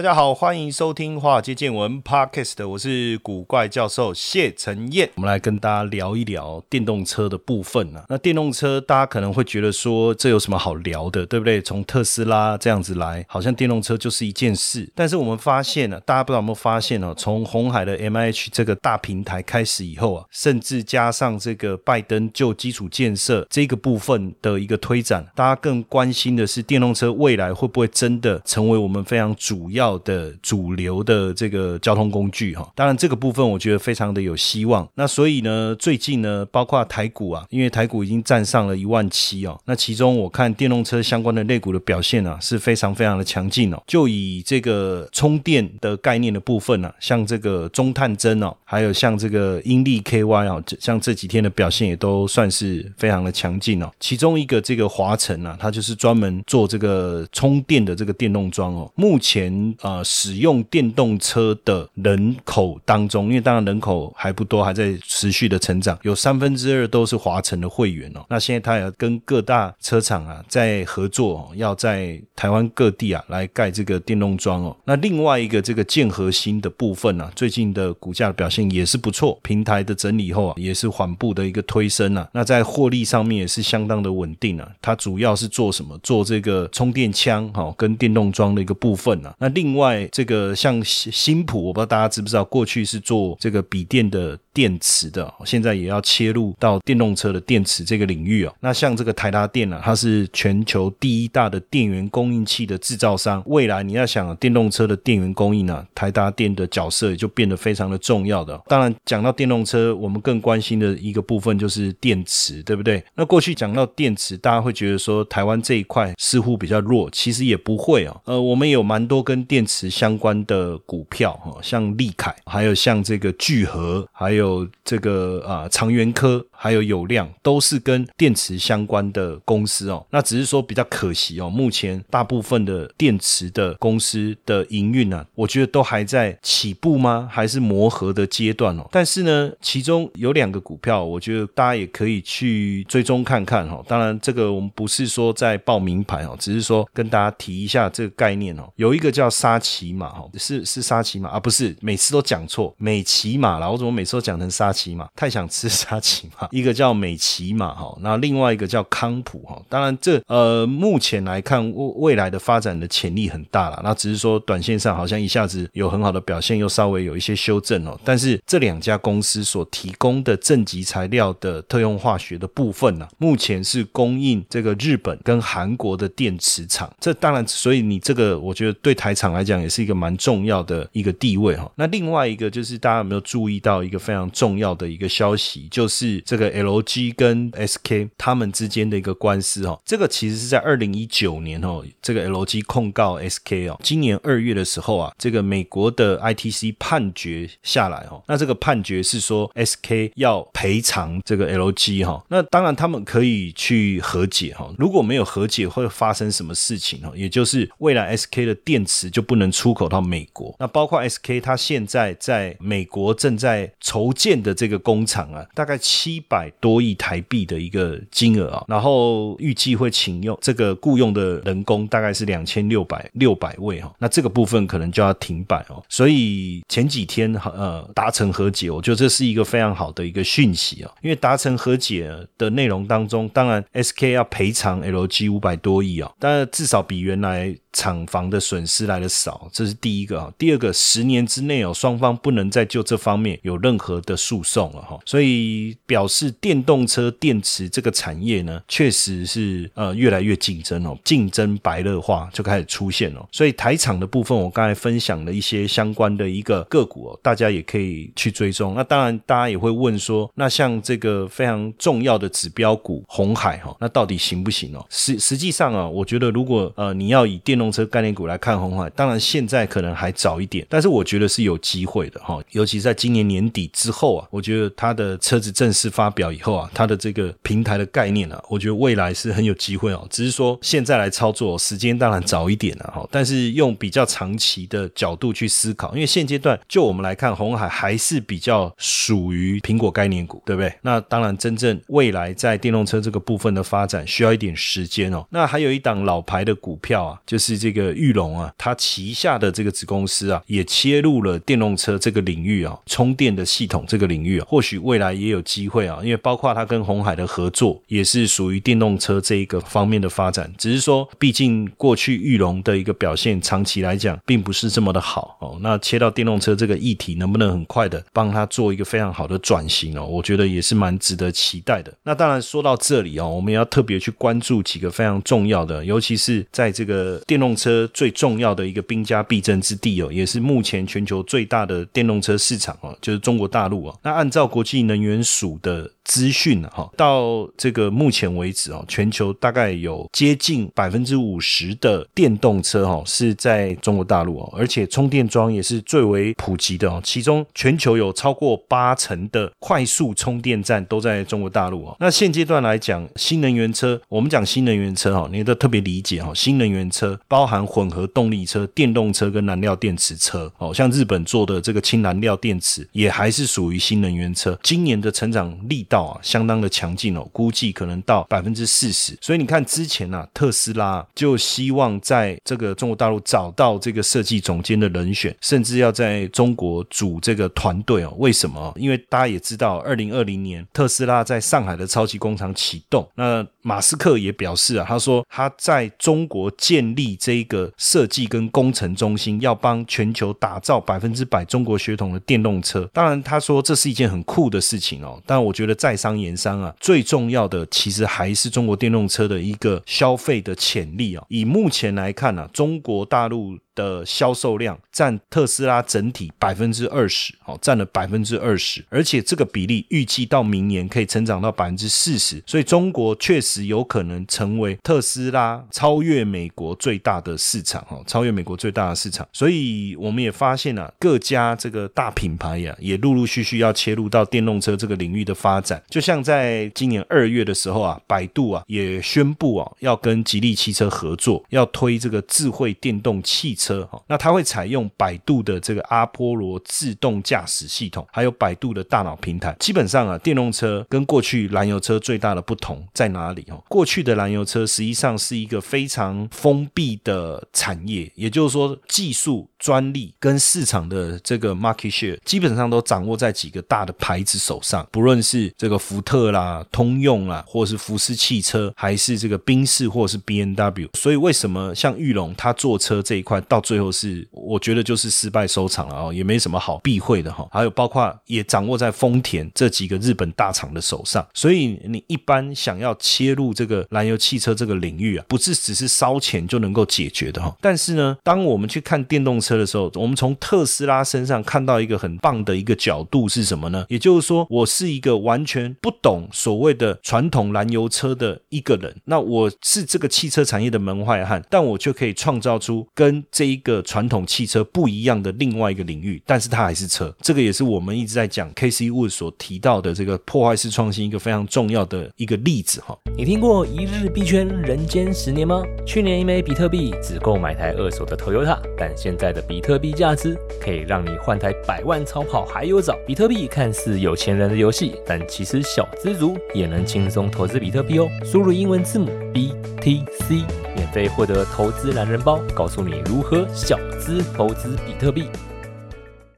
大家好，欢迎收听《华尔街见闻》Podcast，我是古怪教授谢承彦。我们来跟大家聊一聊电动车的部分啊。那电动车，大家可能会觉得说，这有什么好聊的，对不对？从特斯拉这样子来，好像电动车就是一件事。但是我们发现呢，大家不知道有没有发现哦？从红海的 MH 这个大平台开始以后啊，甚至加上这个拜登就基础建设这个部分的一个推展，大家更关心的是电动车未来会不会真的成为我们非常主要。的主流的这个交通工具哈，当然这个部分我觉得非常的有希望。那所以呢，最近呢，包括台股啊，因为台股已经站上了一万七哦，那其中我看电动车相关的类股的表现啊是非常非常的强劲哦。就以这个充电的概念的部分呢，像这个中探针哦，还有像这个英利 KY 哦，像这几天的表现也都算是非常的强劲哦。其中一个这个华晨啊，它就是专门做这个充电的这个电动桩哦，目前。呃，使用电动车的人口当中，因为当然人口还不多，还在持续的成长，有三分之二都是华晨的会员哦。那现在他也跟各大车厂啊在合作，要在台湾各地啊来盖这个电动桩哦。那另外一个这个建核心的部分呢，最近的股价表现也是不错，平台的整理后啊，也是缓步的一个推升啊。那在获利上面也是相当的稳定啊。它主要是做什么？做这个充电枪哈，跟电动桩的一个部分啊。那另另外，这个像新新普，我不知道大家知不知道，过去是做这个笔电的电池的，现在也要切入到电动车的电池这个领域哦。那像这个台达电呢，它是全球第一大的电源供应器的制造商。未来你要想电动车的电源供应呢，台达电的角色也就变得非常的重要的。当然，讲到电动车，我们更关心的一个部分就是电池，对不对？那过去讲到电池，大家会觉得说台湾这一块似乎比较弱，其实也不会哦。呃，我们有蛮多跟电池相关的股票哈，像利凯，还有像这个聚合，还有有这个啊长源科。还有有量都是跟电池相关的公司哦，那只是说比较可惜哦，目前大部分的电池的公司的营运呢，我觉得都还在起步吗？还是磨合的阶段哦？但是呢，其中有两个股票，我觉得大家也可以去追踪看看哈。当然，这个我们不是说在报名牌哦，只是说跟大家提一下这个概念哦。有一个叫沙琪玛哈，是是沙琪玛啊，不是每次都讲错美骑马了，我怎么每次都讲成沙琪玛？太想吃沙琪玛。一个叫美骑嘛，哈，那另外一个叫康普，哈，当然这呃目前来看未未来的发展的潜力很大了，那只是说短线上好像一下子有很好的表现，又稍微有一些修正哦。但是这两家公司所提供的正极材料的特用化学的部分呢，目前是供应这个日本跟韩国的电池厂。这当然，所以你这个我觉得对台厂来讲也是一个蛮重要的一个地位哈。那另外一个就是大家有没有注意到一个非常重要的一个消息，就是这。个 LG 跟 SK 他们之间的一个官司哦，这个其实是在二零一九年哦，这个 LG 控告 SK 哦，今年二月的时候啊，这个美国的 ITC 判决下来哦，那这个判决是说 SK 要赔偿这个 LG 哈，那当然他们可以去和解哈，如果没有和解会发生什么事情哦，也就是未来 SK 的电池就不能出口到美国，那包括 SK 它现在在美国正在筹建的这个工厂啊，大概七。百多亿台币的一个金额啊，然后预计会请用这个雇佣的人工大概是两千六百六百位哈，那这个部分可能就要停摆哦。所以前几天呃达成和解，我觉得这是一个非常好的一个讯息啊，因为达成和解的内容当中，当然 SK 要赔偿 LG 五百多亿啊，但至少比原来。厂房的损失来的少，这是第一个啊。第二个，十年之内哦，双方不能再就这方面有任何的诉讼了哈。所以表示。是电动车电池这个产业呢，确实是呃越来越竞争哦，竞争白热化就开始出现了。所以台厂的部分，我刚才分享了一些相关的一个个股哦，大家也可以去追踪。那当然，大家也会问说，那像这个非常重要的指标股红海哈，那到底行不行哦？实实际上啊，我觉得如果呃你要以电动车概念股来看红海，当然现在可能还早一点，但是我觉得是有机会的哈，尤其在今年年底之后啊，我觉得它的车子正式发表以后啊，它的这个平台的概念啊，我觉得未来是很有机会哦。只是说现在来操作时间当然早一点了哈，但是用比较长期的角度去思考，因为现阶段就我们来看，红海还是比较属于苹果概念股，对不对？那当然，真正未来在电动车这个部分的发展需要一点时间哦。那还有一档老牌的股票啊，就是这个玉龙啊，它旗下的这个子公司啊，也切入了电动车这个领域啊，充电的系统这个领域啊，或许未来也有机会，啊因为包括它跟红海的合作，也是属于电动车这一个方面的发展。只是说，毕竟过去玉龙的一个表现，长期来讲并不是这么的好哦。那切到电动车这个议题，能不能很快的帮它做一个非常好的转型哦？我觉得也是蛮值得期待的。那当然说到这里哦，我们要特别去关注几个非常重要的，尤其是在这个电动车最重要的一个兵家必争之地哦，也是目前全球最大的电动车市场哦，就是中国大陆哦。那按照国际能源署的 the 资讯哈，到这个目前为止哦，全球大概有接近百分之五十的电动车哈是在中国大陆哦，而且充电桩也是最为普及的哦。其中全球有超过八成的快速充电站都在中国大陆哦。那现阶段来讲，新能源车，我们讲新能源车哈，你都特别理解哈，新能源车包含混合动力车、电动车跟燃料电池车哦，像日本做的这个氢燃料电池也还是属于新能源车，今年的成长力道啊相当的强劲哦，估计可能到百分之四十。所以你看之前啊，特斯拉就希望在这个中国大陆找到这个设计总监的人选，甚至要在中国组这个团队哦。为什么？因为大家也知道，二零二零年特斯拉在上海的超级工厂启动，那马斯克也表示啊，他说他在中国建立这个设计跟工程中心，要帮全球打造百分之百中国血统的电动车。当然，他说这是一件很酷的事情哦。但我觉得在商言商啊，最重要的其实还是中国电动车的一个消费的潜力啊。以目前来看呢，中国大陆。的销售量占特斯拉整体百分之二十，哦，占了百分之二十，而且这个比例预计到明年可以成长到百分之四十，所以中国确实有可能成为特斯拉超越美国最大的市场，哈，超越美国最大的市场。所以我们也发现啊，各家这个大品牌呀，也陆陆续续要切入到电动车这个领域的发展。就像在今年二月的时候啊，百度啊也宣布啊，要跟吉利汽车合作，要推这个智慧电动汽车。车哈，那它会采用百度的这个阿波罗自动驾驶系统，还有百度的大脑平台。基本上啊，电动车跟过去燃油车最大的不同在哪里？哦，过去的燃油车实际上是一个非常封闭的产业，也就是说，技术专利跟市场的这个 market share 基本上都掌握在几个大的牌子手上，不论是这个福特啦、通用啦，或是福斯汽车，还是这个宾士或是 B N W。所以为什么像玉龙它做车这一块到最后是，我觉得就是失败收场了啊，也没什么好避讳的哈。还有包括也掌握在丰田这几个日本大厂的手上，所以你一般想要切入这个燃油汽车这个领域啊，不是只是烧钱就能够解决的哈。但是呢，当我们去看电动车的时候，我们从特斯拉身上看到一个很棒的一个角度是什么呢？也就是说，我是一个完全不懂所谓的传统燃油车的一个人，那我是这个汽车产业的门外汉，但我就可以创造出跟这一个传统汽车不一样的另外一个领域，但是它还是车。这个也是我们一直在讲 K C Wood 所提到的这个破坏式创新一个非常重要的一个例子哈。你听过一日币圈人间十年吗？去年一枚比特币只够买台二手的 Toyota，但现在的比特币价值可以让你换台百万超跑还有早。比特币看似有钱人的游戏，但其实小资族也能轻松投资比特币哦。输入英文字母 B T C，免费获得投资懒人包，告诉你如何。小资投资比特币。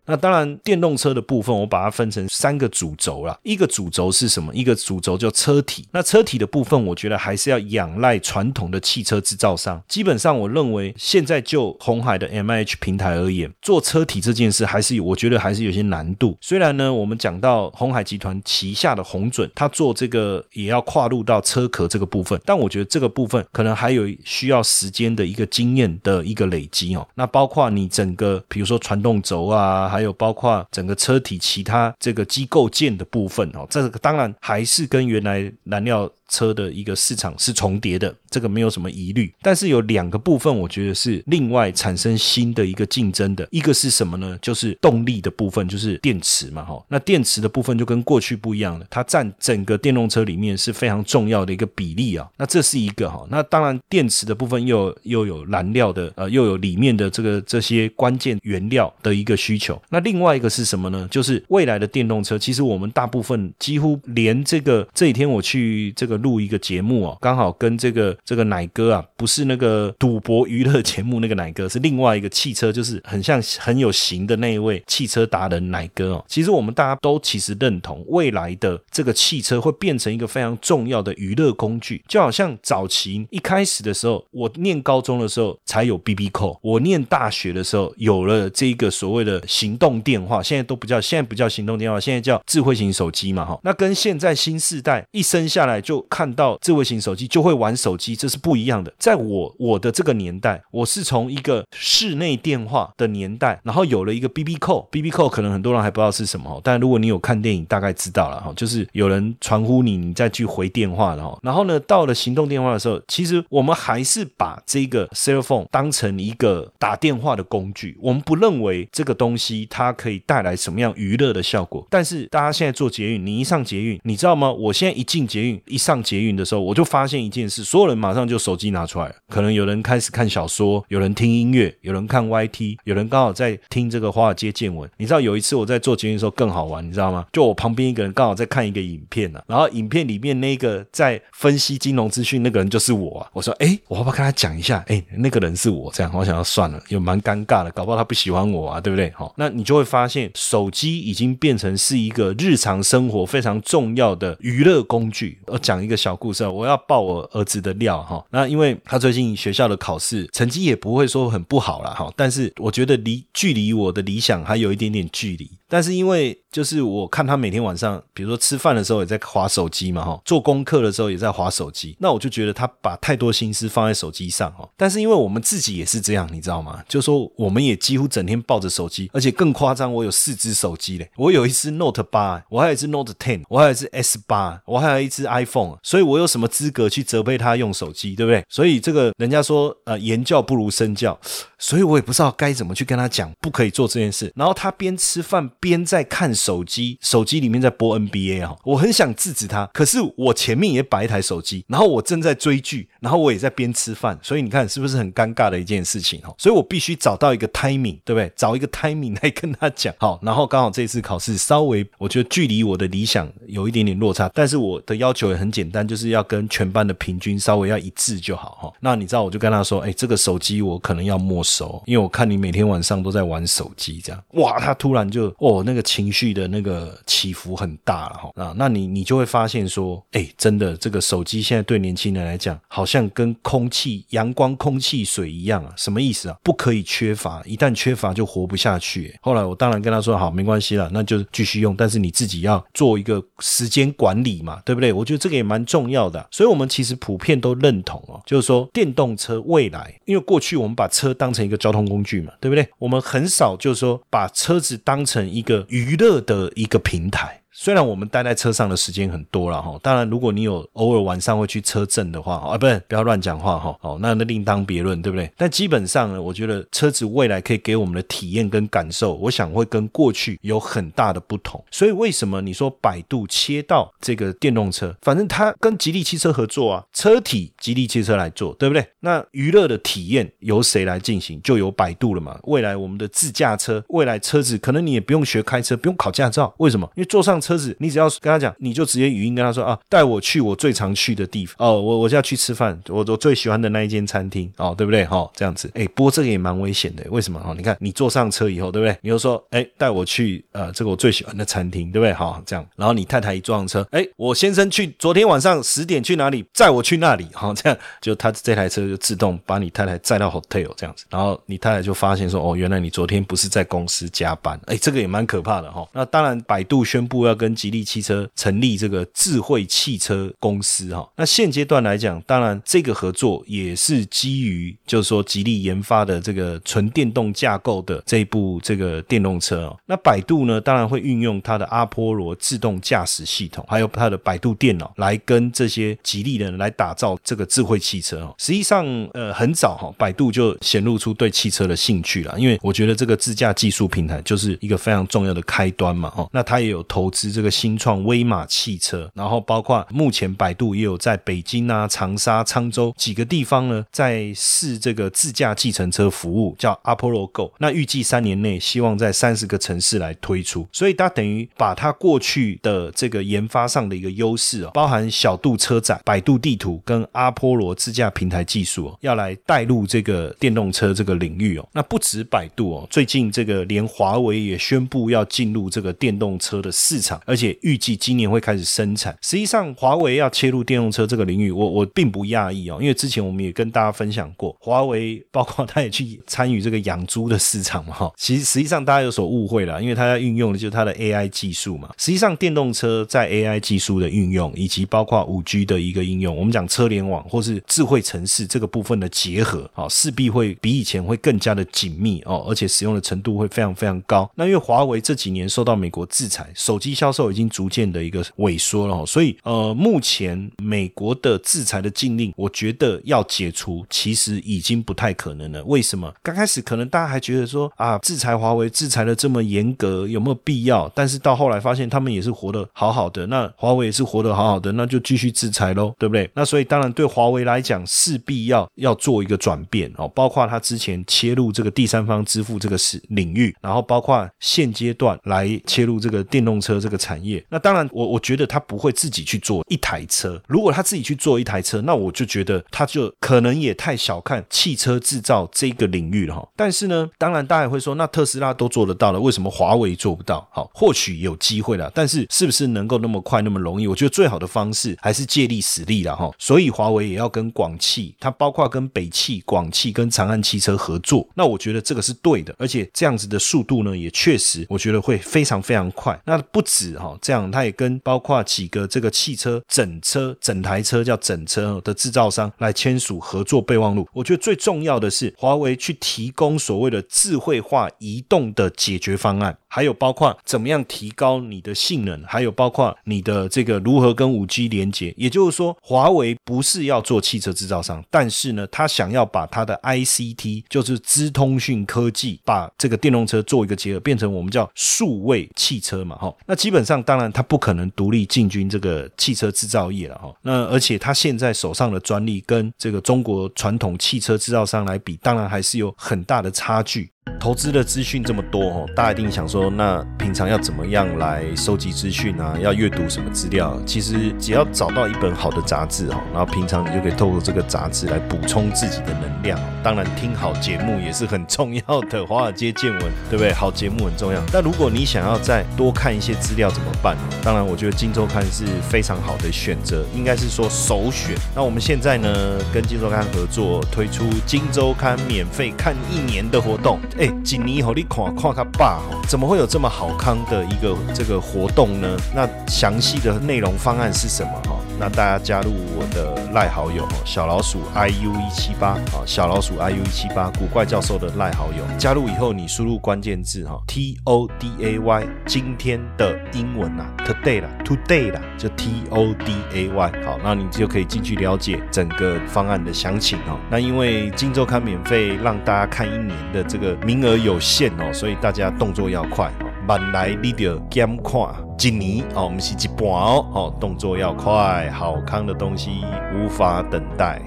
那当然，电动车的部分我把它分成三个主轴啦。一个主轴是什么？一个主轴叫车体。那车体的部分，我觉得还是要仰赖传统的汽车制造商。基本上，我认为现在就红海的 M I H 平台而言，做车体这件事还是，我觉得还是有些难度。虽然呢，我们讲到红海集团旗下的红准，他做这个也要跨入到车壳这个部分，但我觉得这个部分可能还有需要时间的一个经验的一个累积哦。那包括你整个，比如说传动轴啊，还有包括整个车体其他这个机构件的部分哦，这个当然还是跟原来燃料。车的一个市场是重叠的，这个没有什么疑虑。但是有两个部分，我觉得是另外产生新的一个竞争的。一个是什么呢？就是动力的部分，就是电池嘛，哈。那电池的部分就跟过去不一样了，它占整个电动车里面是非常重要的一个比例啊。那这是一个哈。那当然，电池的部分又又有燃料的，呃，又有里面的这个这些关键原料的一个需求。那另外一个是什么呢？就是未来的电动车，其实我们大部分几乎连这个这几天我去这个。录一个节目哦，刚好跟这个这个奶哥啊，不是那个赌博娱乐节目那个奶哥，是另外一个汽车，就是很像很有型的那一位汽车达人奶哥哦。其实我们大家都其实认同，未来的这个汽车会变成一个非常重要的娱乐工具，就好像早期一开始的时候，我念高中的时候才有 B B 扣，我念大学的时候有了这个所谓的行动电话，现在都不叫现在不叫行动电话，现在叫智慧型手机嘛哈。那跟现在新世代一生下来就看到智慧型手机就会玩手机，这是不一样的。在我我的这个年代，我是从一个室内电话的年代，然后有了一个 B B 扣，B B 扣可能很多人还不知道是什么，但如果你有看电影，大概知道了哈，就是有人传呼你，你再去回电话的哈。然后呢，到了行动电话的时候，其实我们还是把这个 cell phone 当成一个打电话的工具，我们不认为这个东西它可以带来什么样娱乐的效果。但是大家现在做捷运，你一上捷运，你知道吗？我现在一进捷运，一上上捷运的时候，我就发现一件事，所有人马上就手机拿出来，可能有人开始看小说，有人听音乐，有人看 YT，有人刚好在听这个华尔街见闻。你知道有一次我在做节目的时候更好玩，你知道吗？就我旁边一个人刚好在看一个影片呢，然后影片里面那个在分析金融资讯那个人就是我啊。我说，哎，我要不要跟他讲一下？哎，那个人是我，这样我想要算了，又蛮尴尬的，搞不好他不喜欢我啊，对不对？好，那你就会发现手机已经变成是一个日常生活非常重要的娱乐工具。我讲一个小故事，我要。爆我儿子的料哈，那因为他最近学校的考试成绩也不会说很不好了哈，但是我觉得离距离我的理想还有一点点距离。但是因为就是我看他每天晚上，比如说吃饭的时候也在划手机嘛，哈，做功课的时候也在划手机，那我就觉得他把太多心思放在手机上，哈。但是因为我们自己也是这样，你知道吗？就说我们也几乎整天抱着手机，而且更夸张，我有四只手机嘞，我有一只 Note 八，我还有一只 Note Ten，我还有一只 S 八，我还有一只 iPhone，所以我有什么资格去责备他用手机，对不对？所以这个人家说，呃，言教不如身教，所以我也不知道该怎么去跟他讲，不可以做这件事。然后他边吃饭。边在看手机，手机里面在播 NBA 啊，我很想制止他，可是我前面也摆一台手机，然后我正在追剧，然后我也在边吃饭，所以你看是不是很尴尬的一件事情哈？所以我必须找到一个 timing，对不对？找一个 timing 来跟他讲好，然后刚好这次考试稍微我觉得距离我的理想有一点点落差，但是我的要求也很简单，就是要跟全班的平均稍微要一致就好哈。那你知道我就跟他说，哎，这个手机我可能要没收，因为我看你每天晚上都在玩手机这样。哇，他突然就哦。我，那个情绪的那个起伏很大了哈啊，那你你就会发现说，哎，真的这个手机现在对年轻人来讲，好像跟空气、阳光、空气、水一样啊，什么意思啊？不可以缺乏，一旦缺乏就活不下去。后来我当然跟他说，好，没关系了，那就继续用，但是你自己要做一个时间管理嘛，对不对？我觉得这个也蛮重要的。所以，我们其实普遍都认同哦，就是说电动车未来，因为过去我们把车当成一个交通工具嘛，对不对？我们很少就是说把车子当成一一个娱乐的一个平台。虽然我们待在车上的时间很多了哈，当然如果你有偶尔晚上会去车震的话啊，不是不要乱讲话哈，哦，那那另当别论，对不对？但基本上呢，我觉得车子未来可以给我们的体验跟感受，我想会跟过去有很大的不同。所以为什么你说百度切到这个电动车，反正它跟吉利汽车合作啊，车体吉利汽车来做，对不对？那娱乐的体验由谁来进行？就由百度了嘛。未来我们的自驾车，未来车子可能你也不用学开车，不用考驾照，为什么？因为坐上车子，你只要跟他讲，你就直接语音跟他说啊，带我去我最常去的地方哦，我我就要去吃饭，我我最喜欢的那一间餐厅哦，对不对？哈，这样子，哎，不过这个也蛮危险的，为什么？哈，你看你坐上车以后，对不对？你就说，哎，带我去呃这个我最喜欢的餐厅，对不对？好，这样，然后你太太一坐上车，哎，我先生去昨天晚上十点去哪里，载我去那里，好，这样就他这台车就自动把你太太载到 hotel 这样子，然后你太太就发现说，哦，原来你昨天不是在公司加班，哎，这个也蛮可怕的哈。那当然，百度宣布要要跟吉利汽车成立这个智慧汽车公司哈。那现阶段来讲，当然这个合作也是基于就是说吉利研发的这个纯电动架构的这一部这个电动车哦。那百度呢，当然会运用它的阿波罗自动驾驶系统，还有它的百度电脑来跟这些吉利人来打造这个智慧汽车哦。实际上，呃，很早哈，百度就显露出对汽车的兴趣了，因为我觉得这个自驾技术平台就是一个非常重要的开端嘛哦。那它也有投资是这个新创威马汽车，然后包括目前百度也有在北京啊、长沙、沧州几个地方呢，在试这个自驾计程车服务，叫 Apollo Go。那预计三年内希望在三十个城市来推出，所以它等于把它过去的这个研发上的一个优势哦，包含小度车载、百度地图跟阿波罗自驾平台技术哦，要来带入这个电动车这个领域哦。那不止百度哦，最近这个连华为也宣布要进入这个电动车的市场，而且预计今年会开始生产。实际上，华为要切入电动车这个领域，我我并不讶异哦，因为之前我们也跟大家分享过，华为包括他也去参与这个养猪的市场嘛哈。其实实际上大家有所误会了，因为他要运用的就是它的 AI 技术嘛。实际上，电动车在 AI 技术的运用，以及包括五 G 的一个应用，我们讲车联网或是智慧城市这个部分的结合，啊，势必会比以前会更加的紧密哦，而且使用的程度会非常非常高。那因为华为这几年受到美国制裁，手机销售已经逐渐的一个萎缩了，所以呃，目前美国的制裁的禁令，我觉得要解除其实已经不太可能了。为什么？刚开始可能大家还觉得说啊，制裁华为制裁的这么严格，有没有必要？但是到后来发现他们也是活得好好的，那华为也是活得好好的，那就继续制裁喽，对不对？那所以当然对华为来讲，势必要要做一个转变哦，包括他之前切入这个第三方支付这个是领域，然后包括现阶段来切入这个电动车这个个产业。那当然，我我觉得他不会自己去做一台车。如果他自己去做一台车，那我就觉得他就可能也太小看汽车制造这个领域了哈。但是呢，当然大家也会说，那特斯拉都做得到了，为什么华为做不到？好，或许有机会了，但是是不是能够那么快那么容易？我觉得最好的方式还是借力使力了哈。所以华为也要跟广汽，它包括跟北汽、广汽跟长安汽车合作。那我觉得这个是对的，而且这样子的速度呢，也确实我觉得会非常非常快。那不止哈，这样它也跟包括几个这个汽车整车整台车叫整车的制造商来签署合作备忘录。我觉得最重要的是华为去提供所谓的智慧化移动的解决方案。还有包括怎么样提高你的性能，还有包括你的这个如何跟五 G 连接。也就是说，华为不是要做汽车制造商，但是呢，他想要把他的 ICT，就是资通讯科技，把这个电动车做一个结合，变成我们叫数位汽车嘛，哈。那基本上，当然他不可能独立进军这个汽车制造业了，哈。那而且他现在手上的专利跟这个中国传统汽车制造商来比，当然还是有很大的差距。投资的资讯这么多哦，大家一定想说，那平常要怎么样来收集资讯啊？要阅读什么资料？其实只要找到一本好的杂志哈，然后平常你就可以透过这个杂志来补充自己的能量。当然，听好节目也是很重要的，华尔街见闻，对不对？好节目很重要。但如果你想要再多看一些资料，怎么办？当然，我觉得《金周刊》是非常好的选择，应该是说首选。那我们现在呢，跟《金周刊》合作推出《金周刊》免费看一年的活动。哎，锦尼吼，你看看他爸吼，怎么会有这么好康的一个这个活动呢？那详细的内容方案是什么哈？那大家加入我的赖好友小老鼠 i u 一七八啊，小老鼠 i u 一七八，古怪教授的赖好友，加入以后你输入关键字哈，t o d a y，今天的英文呐，today 啦，today 啦，就 t o d a y，好，那你就可以进去了解整个方案的详情哦。那因为金周刊免费让大家看一年的这个。名额有限哦，所以大家动作要快哦。慢来你就减看一年哦，唔是一半哦，哦，动作要快，好康的东西无法等待。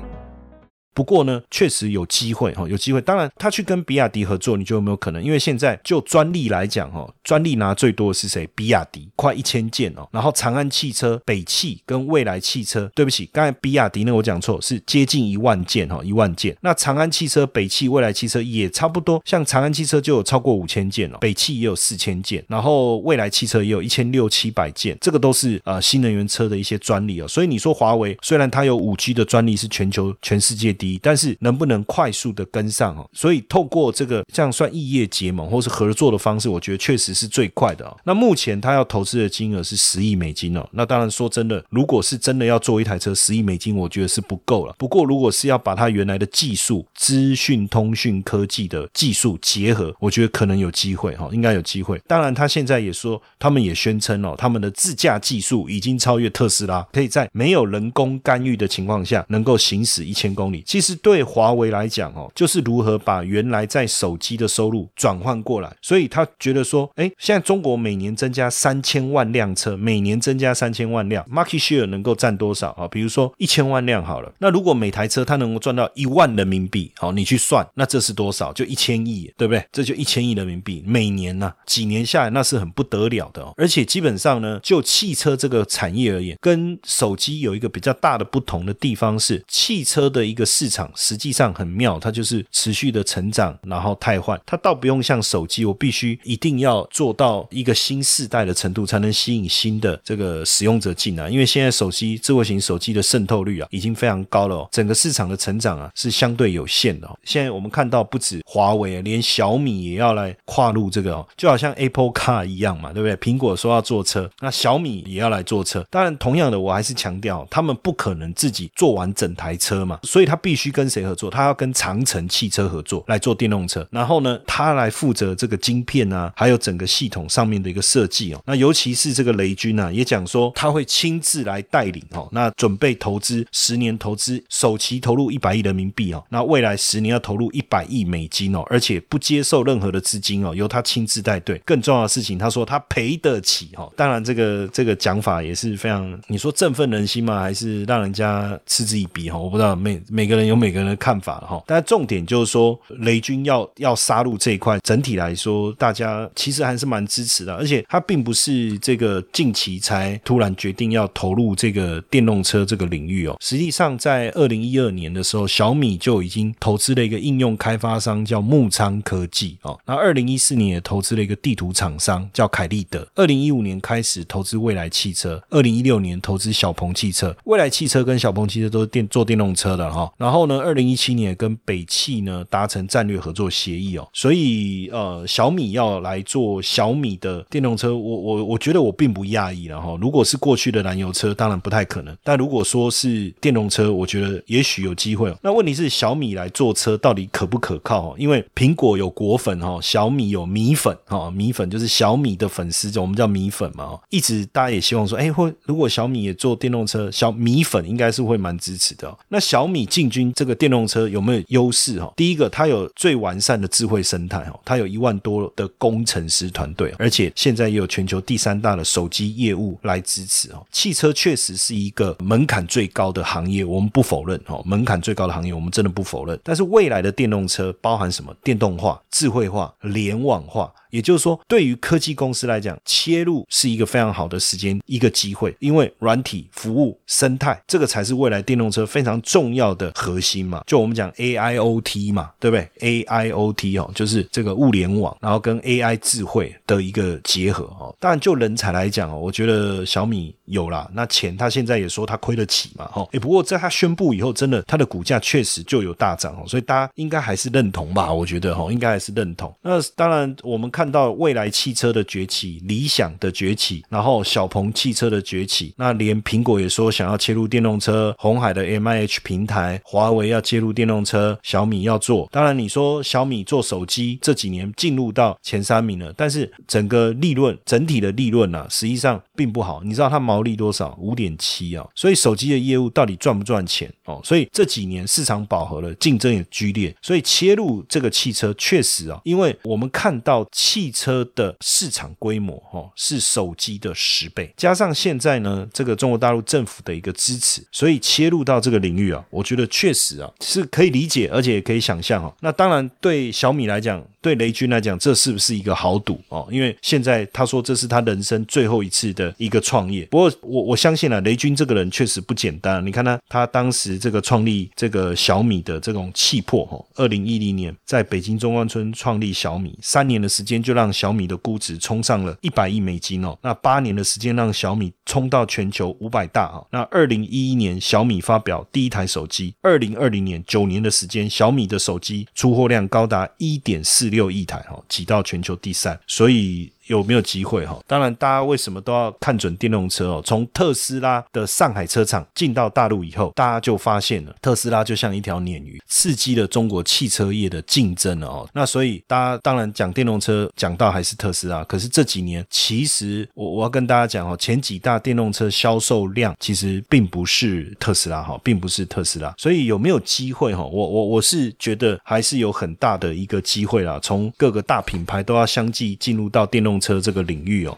不过呢，确实有机会哈，有机会。当然，他去跟比亚迪合作，你觉得有没有可能？因为现在就专利来讲哈，专利拿最多的是谁？比亚迪，快一千件哦。然后长安汽车、北汽跟未来汽车，对不起，刚才比亚迪那我讲错，是接近一万件哈，一万件。那长安汽车、北汽、未来汽车也差不多，像长安汽车就有超过五千件哦，北汽也有四千件，然后未来汽车也有一千六七百件，这个都是呃新能源车的一些专利哦。所以你说华为虽然它有五 G 的专利是全球全世界第一，但是能不能快速的跟上哦？所以透过这个这样算异业结盟或是合作的方式，我觉得确实是最快的哦。那目前他要投资的金额是十亿美金哦。那当然说真的，如果是真的要做一台车，十亿美金我觉得是不够了。不过如果是要把它原来的技术、资讯通讯科技的技术结合，我觉得可能有机会哈，应该有机会。当然他现在也说，他们也宣称哦，他们的自驾技术已经超越特斯拉，可以在没有人工干预的情况下，能够行驶一千公里。其实对华为来讲哦，就是如何把原来在手机的收入转换过来。所以他觉得说，哎，现在中国每年增加三千万辆车，每年增加三千万辆，market share 能够占多少啊？比如说一千万辆好了，那如果每台车它能够赚到一万人民币，好，你去算，那这是多少？就一千亿，对不对？这就一千亿人民币，每年呢，几年下来那是很不得了的哦。而且基本上呢，就汽车这个产业而言，跟手机有一个比较大的不同的地方是，汽车的一个市市场实际上很妙，它就是持续的成长，然后汰换，它倒不用像手机，我必须一定要做到一个新世代的程度，才能吸引新的这个使用者进来。因为现在手机智慧型手机的渗透率啊，已经非常高了，整个市场的成长啊是相对有限的。现在我们看到不止华为，连小米也要来跨入这个哦，就好像 Apple Car 一样嘛，对不对？苹果说要做车，那小米也要来做车。当然，同样的，我还是强调，他们不可能自己做完整台车嘛，所以他必须跟谁合作？他要跟长城汽车合作来做电动车，然后呢，他来负责这个晶片啊，还有整个系统上面的一个设计哦。那尤其是这个雷军啊，也讲说他会亲自来带领哦，那准备投资十年，投资首期投入一百亿人民币哦，那未来十年要投入一百亿美金哦，而且不接受任何的资金哦，由他亲自带队。更重要的事情，他说他赔得起哦。当然，这个这个讲法也是非常，你说振奋人心吗？还是让人家嗤之以鼻哈？我不知道每每个人有每个人的看法哈。但重点就是说，雷军要要杀入这一块，整体来说，大家其实还是蛮支持的。而且他并不是这个近期才突然决定要投入这个电动车这个领域哦。实际上，在二零一二年的时候，小米就已经投资了一个应用开发商叫木仓科技哦。那二零一四年也投资了一个地图厂商叫凯立德。二零一五年开始投资未来汽车，二零一六年投资小鹏汽车。未来汽车跟小鹏汽车都是电做电动车的哈。然后呢，二零一七年跟北汽呢达成战略合作协议哦。所以呃，小米要来做小米的电动车，我我我觉得我并不讶异了哈。如果是过去的燃油车，当然不太可能。但如果说是电动车，我觉得也许有机会。那问题是小米来做车到底可不可靠？哦因为苹果有果粉哈，小米有米粉哈，米粉就是小米的粉丝，我们叫米粉嘛。一直大家也希望说，哎，会如果小米也做电动车，小米粉应该是会蛮支持的。那小米进军这个电动车有没有优势哈？第一个，它有最完善的智慧生态哈，它有一万多的工程师团队，而且现在也有全球第三大的手机业务来支持哦。汽车确实是一个门槛最高的行业，我们不否认哦，门槛最高的行业我们真的不否认。但是未来的电动车包含什么？电动化、智慧化、联网化。也就是说，对于科技公司来讲，切入是一个非常好的时间，一个机会，因为软体、服务、生态，这个才是未来电动车非常重要的核心嘛。就我们讲 AIoT 嘛，对不对？AIoT 哦，就是这个物联网，然后跟 AI 智慧的一个结合哦。当然，就人才来讲哦，我觉得小米有啦，那钱他现在也说他亏得起嘛，哈。哎，不过在他宣布以后，真的他的股价确实就有大涨哦，所以大家应该还是认同吧？我觉得哈，应该还是认同。那当然，我们看。看到未来汽车的崛起，理想的崛起，然后小鹏汽车的崛起，那连苹果也说想要切入电动车，红海的 M I H 平台，华为要切入电动车，小米要做。当然，你说小米做手机这几年进入到前三名了，但是整个利润整体的利润呢，实际上并不好。你知道它毛利多少？五点七啊！所以手机的业务到底赚不赚钱哦？所以这几年市场饱和了，竞争也剧烈，所以切入这个汽车确实啊，因为我们看到。汽车的市场规模哦是手机的十倍，加上现在呢这个中国大陆政府的一个支持，所以切入到这个领域啊，我觉得确实啊是可以理解，而且也可以想象哦。那当然对小米来讲。对雷军来讲，这是不是一个豪赌哦？因为现在他说这是他人生最后一次的一个创业。不过我我相信啊，雷军这个人确实不简单。你看他，他当时这个创立这个小米的这种气魄哈，二零一零年在北京中关村创立小米，三年的时间就让小米的估值冲上了一百亿美金哦。那八年的时间让小米冲到全球五百大啊。那二零一一年小米发表第一台手机，二零二零年九年的时间，小米的手机出货量高达一点四。六亿台哈，挤到全球第三，所以。有没有机会哈？当然，大家为什么都要看准电动车哦？从特斯拉的上海车厂进到大陆以后，大家就发现了特斯拉就像一条鲶鱼，刺激了中国汽车业的竞争了哦。那所以大家当然讲电动车，讲到还是特斯拉。可是这几年，其实我我要跟大家讲哦，前几大电动车销售量其实并不是特斯拉哈，并不是特斯拉。所以有没有机会哈？我我我是觉得还是有很大的一个机会啦。从各个大品牌都要相继进入到电动。车这个领域哦，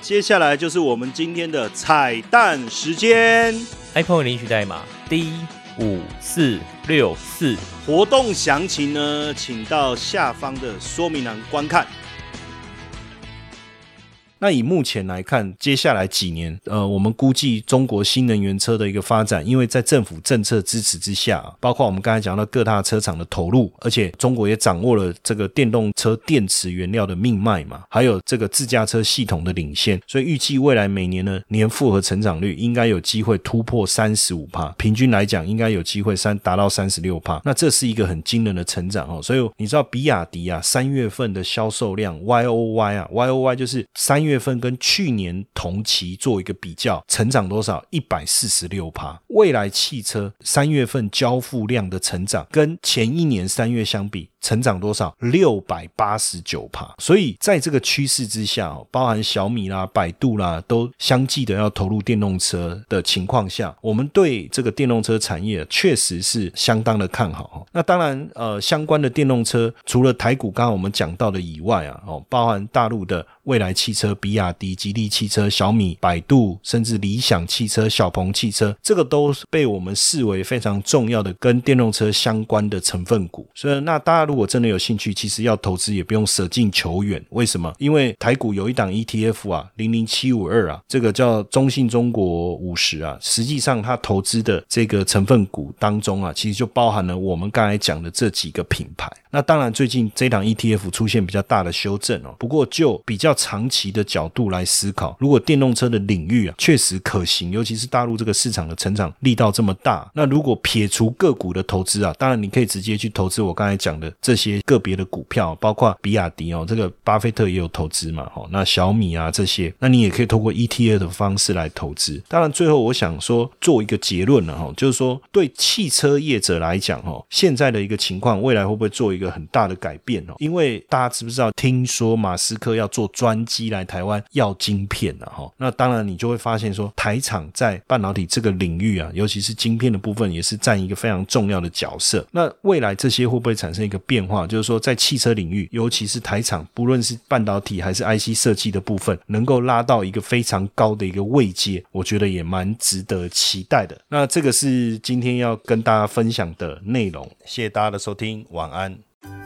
接下来就是我们今天的彩蛋时间，iPhone 领取代码 D 五四六四，活动详情呢，请到下方的说明栏观看。那以目前来看，接下来几年，呃，我们估计中国新能源车的一个发展，因为在政府政策支持之下，包括我们刚才讲到各大车厂的投入，而且中国也掌握了这个电动车电池原料的命脉嘛，还有这个自驾车系统的领先，所以预计未来每年呢年复合成长率应该有机会突破三十五帕，平均来讲应该有机会三达到三十六帕，那这是一个很惊人的成长哦。所以你知道比亚迪啊三月份的销售量 Y O Y 啊 Y O Y 就是三月。月份跟去年同期做一个比较，成长多少？一百四十六趴。未来汽车三月份交付量的成长，跟前一年三月相比。成长多少？六百八十九帕。所以在这个趋势之下，包含小米啦、百度啦，都相继的要投入电动车的情况下，我们对这个电动车产业确实是相当的看好。那当然，呃，相关的电动车除了台股刚刚我们讲到的以外啊，哦，包含大陆的未来汽车、比亚迪、吉利汽车、小米、百度，甚至理想汽车、小鹏汽车，这个都被我们视为非常重要的跟电动车相关的成分股。所以，那大家如果真的有兴趣，其实要投资也不用舍近求远。为什么？因为台股有一档 ETF 啊，零零七五二啊，这个叫中信中国五十啊，实际上它投资的这个成分股当中啊，其实就包含了我们刚才讲的这几个品牌。那当然，最近这档 ETF 出现比较大的修正哦。不过，就比较长期的角度来思考，如果电动车的领域啊确实可行，尤其是大陆这个市场的成长力道这么大，那如果撇除个股的投资啊，当然你可以直接去投资我刚才讲的这些个别的股票，包括比亚迪哦，这个巴菲特也有投资嘛，哦，那小米啊这些，那你也可以通过 ETF 的方式来投资。当然，最后我想说做一个结论了哈，就是说对汽车业者来讲哈，现在的一个情况，未来会不会做一个很大的改变哦？因为大家知不知道，听说马斯克要做专机来台湾要晶片了哈？那当然你就会发现说，台厂在半导体这个领域啊，尤其是晶片的部分，也是占一个非常重要的角色。那未来这些会不会产生一个变化？就是说，在汽车领域，尤其是台厂，不论是半导体还是 IC 设计的部分，能够拉到一个非常高的一个位阶，我觉得也蛮值得期待的。那这个是今天要跟大家分享的内容，谢谢大家的收听，晚安。